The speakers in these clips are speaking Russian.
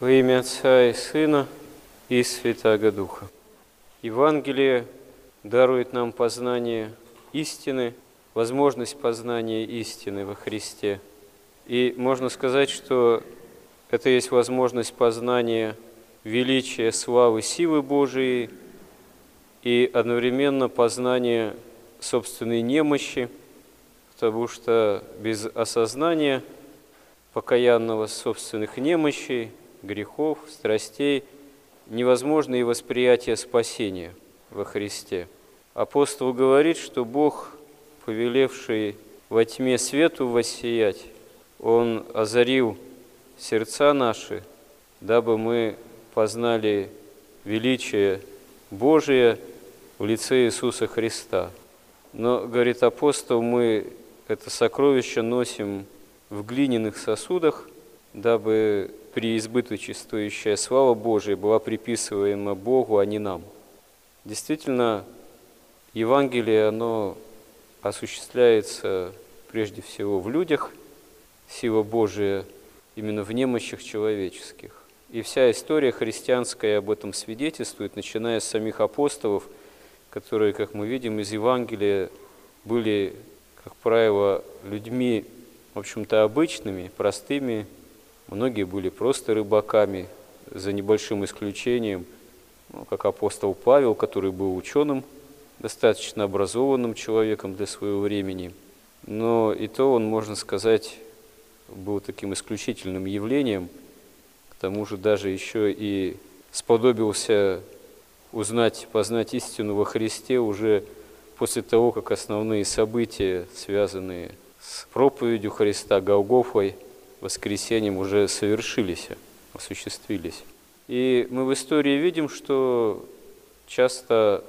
Во имя Отца и Сына и Святаго Духа. Евангелие дарует нам познание истины, возможность познания истины во Христе. И можно сказать, что это есть возможность познания величия, славы, силы Божией и одновременно познания собственной немощи, потому что без осознания покаянного собственных немощей, грехов, страстей невозможно и восприятие спасения во Христе. Апостол говорит, что Бог, повелевший во тьме свету воссиять, Он озарил сердца наши, дабы мы познали величие Божие в лице Иисуса Христа. Но, говорит апостол, мы это сокровище носим в глиняных сосудах, дабы преизбыточествующая слава Божия была приписываема Богу, а не нам. Действительно, Евангелие, оно осуществляется прежде всего в людях, сила Божия именно в немощах человеческих. И вся история христианская об этом свидетельствует, начиная с самих апостолов, которые, как мы видим из Евангелия, были как правило, людьми, в общем-то, обычными, простыми. Многие были просто рыбаками, за небольшим исключением, ну, как апостол Павел, который был ученым, достаточно образованным человеком для своего времени. Но и то он, можно сказать, был таким исключительным явлением, к тому же даже еще и сподобился узнать, познать истину во Христе уже после того, как основные события, связанные с проповедью Христа, Голгофой, воскресением, уже совершились, осуществились. И мы в истории видим, что часто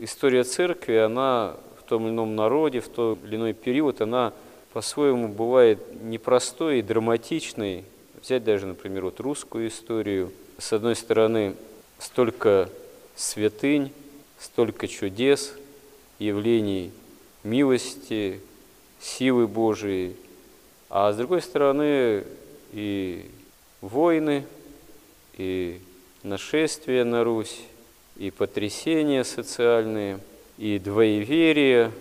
история церкви, она в том или ином народе, в тот или иной период, она по-своему бывает непростой и драматичной. Взять даже, например, вот русскую историю. С одной стороны, столько святынь, столько чудес – явлений милости, силы Божией, а с другой стороны и войны, и нашествия на Русь, и потрясения социальные, и двоеверие,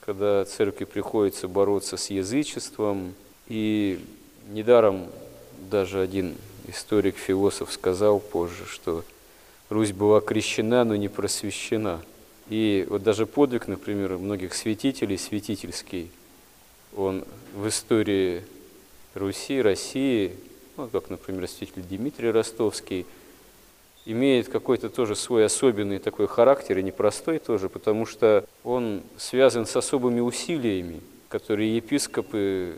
когда церкви приходится бороться с язычеством. И недаром даже один историк-философ сказал позже, что Русь была крещена, но не просвещена – и вот даже подвиг, например, многих святителей, святительский, он в истории Руси, России, ну, как, например, святитель Дмитрий Ростовский, имеет какой-то тоже свой особенный такой характер, и непростой тоже, потому что он связан с особыми усилиями, которые епископы,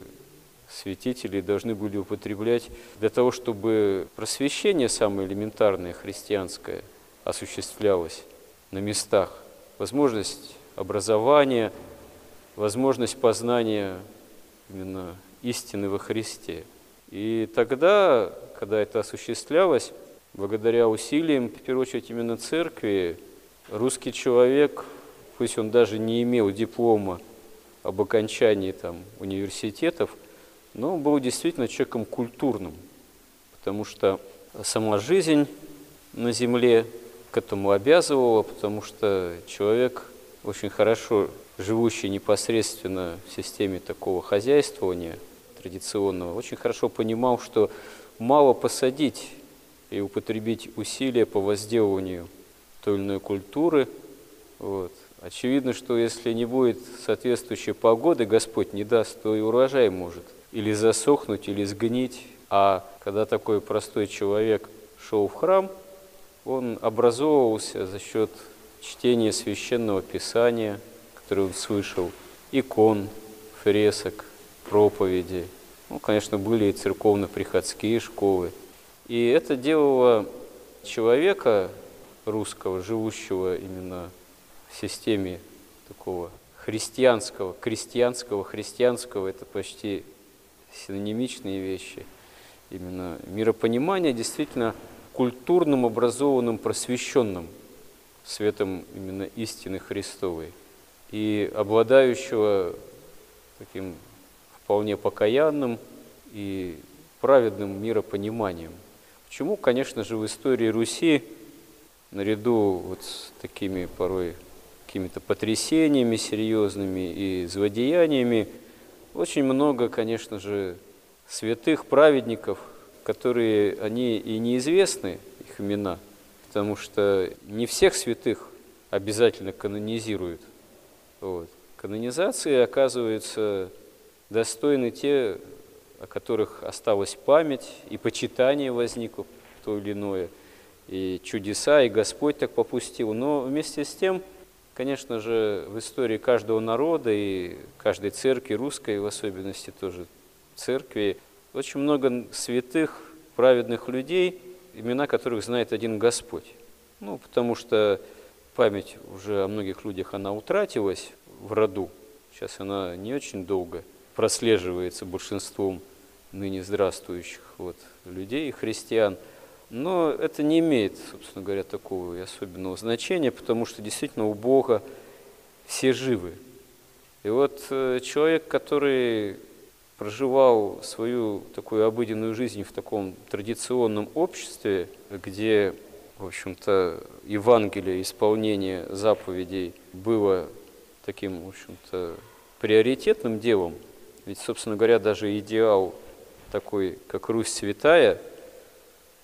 святители должны были употреблять для того, чтобы просвещение самое элементарное христианское осуществлялось на местах. Возможность образования, возможность познания именно истины во Христе. И тогда, когда это осуществлялось, благодаря усилиям, в первую очередь, именно церкви, русский человек, пусть он даже не имел диплома об окончании там, университетов, но он был действительно человеком культурным, потому что сама жизнь на земле к этому обязывало, потому что человек, очень хорошо живущий непосредственно в системе такого хозяйствования традиционного, очень хорошо понимал, что мало посадить и употребить усилия по возделыванию той или иной культуры. Вот. Очевидно, что если не будет соответствующей погоды, Господь не даст, то и урожай может или засохнуть, или сгнить. А когда такой простой человек шел в храм – он образовывался за счет чтения священного писания, которое он слышал, икон, фресок, проповеди. Ну, конечно, были и церковно-приходские школы. И это делало человека русского, живущего именно в системе такого христианского, крестьянского, христианского, это почти синонимичные вещи. Именно миропонимание действительно культурным, образованным, просвещенным светом именно истины Христовой и обладающего таким вполне покаянным и праведным миропониманием. Почему, конечно же, в истории Руси, наряду вот с такими порой какими-то потрясениями серьезными и злодеяниями, очень много, конечно же, святых праведников, которые, они и неизвестны, их имена, потому что не всех святых обязательно канонизируют. Вот. Канонизации, оказывается, достойны те, о которых осталась память, и почитание возникло то или иное, и чудеса, и Господь так попустил. Но вместе с тем, конечно же, в истории каждого народа и каждой церкви, русской в особенности тоже церкви, очень много святых, праведных людей, имена которых знает один Господь. Ну, потому что память уже о многих людях, она утратилась в роду. Сейчас она не очень долго прослеживается большинством ныне здравствующих вот, людей, христиан. Но это не имеет, собственно говоря, такого и особенного значения, потому что действительно у Бога все живы. И вот э, человек, который проживал свою такую обыденную жизнь в таком традиционном обществе, где, в общем-то, Евангелие, исполнение заповедей было таким, в общем-то, приоритетным делом, ведь, собственно говоря, даже идеал такой, как Русь святая,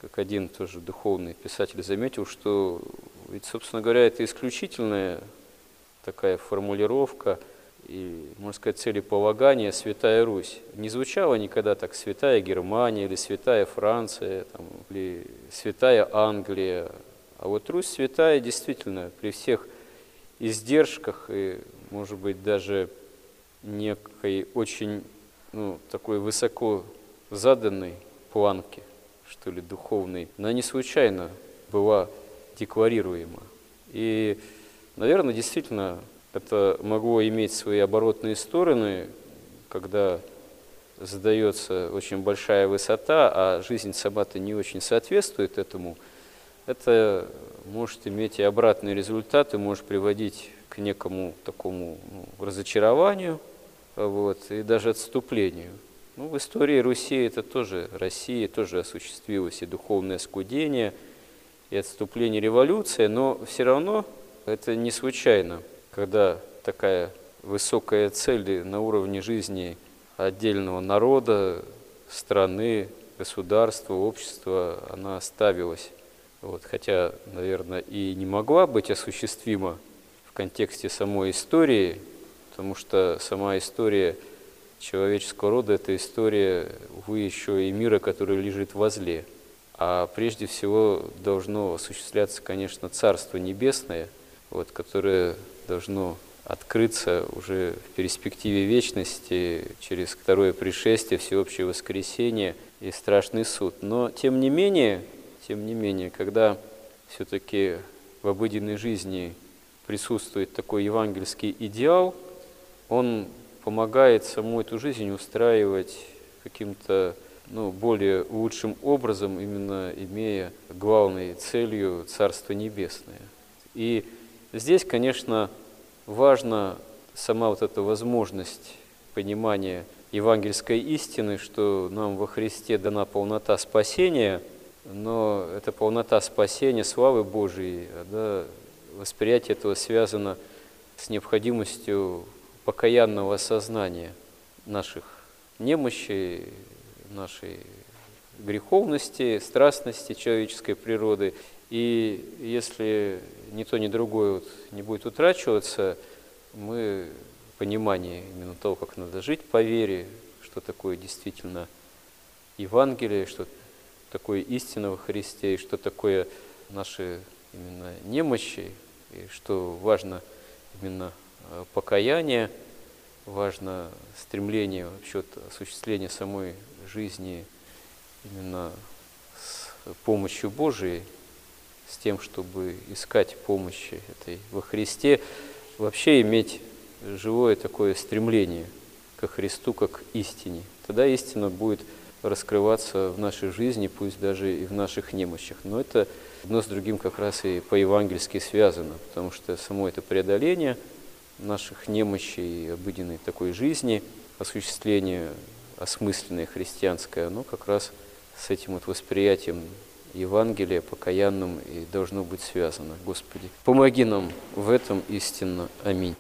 как один тоже духовный писатель заметил, что ведь, собственно говоря, это исключительная такая формулировка и, можно сказать, целеполагание «Святая Русь». Не звучало никогда так «Святая Германия» или «Святая Франция» там, или «Святая Англия». А вот Русь святая действительно при всех издержках и, может быть, даже некой очень ну, такой высоко заданной планке, что ли, духовной, она не случайно была декларируема. И, наверное, действительно, это могло иметь свои оборотные стороны, когда задается очень большая высота, а жизнь сама-то не очень соответствует этому, это может иметь и обратные результаты, может приводить к некому такому ну, разочарованию вот, и даже отступлению. Ну, в истории Руси это тоже, России тоже осуществилось и духовное скудение, и отступление революции, но все равно это не случайно, когда такая высокая цель на уровне жизни отдельного народа, страны, государства, общества, она ставилась. Вот, хотя, наверное, и не могла быть осуществима в контексте самой истории, потому что сама история – человеческого рода – это история, увы, еще и мира, который лежит возле. А прежде всего должно осуществляться, конечно, Царство Небесное, вот, которое должно открыться уже в перспективе вечности через второе пришествие, всеобщее воскресение и страшный суд. Но тем не менее, тем не менее, когда все-таки в обыденной жизни присутствует такой евангельский идеал, он помогает саму эту жизнь устраивать каким-то ну, более лучшим образом, именно имея главной целью Царство Небесное. И здесь, конечно, важна сама вот эта возможность понимания евангельской истины, что нам во Христе дана полнота спасения, но эта полнота спасения, славы Божией, да, восприятие этого связано с необходимостью покаянного осознания наших немощей, нашей греховности, страстности человеческой природы. И если ни то, ни другое вот не будет утрачиваться, мы понимание именно того, как надо жить по вере, что такое действительно Евангелие, что такое истина во Христе, и что такое наши именно немощи, и что важно именно Э, покаяние, важно стремление вообще осуществления самой жизни именно с помощью Божией, с тем, чтобы искать помощи этой во Христе, вообще иметь живое такое стремление ко Христу как истине. Тогда истина будет раскрываться в нашей жизни, пусть даже и в наших немощах. Но это одно с другим как раз и по-евангельски связано, потому что само это преодоление – наших немощей и обыденной такой жизни, осуществление осмысленное христианское, оно как раз с этим вот восприятием Евангелие покаянным и должно быть связано. Господи, помоги нам в этом истинно. Аминь.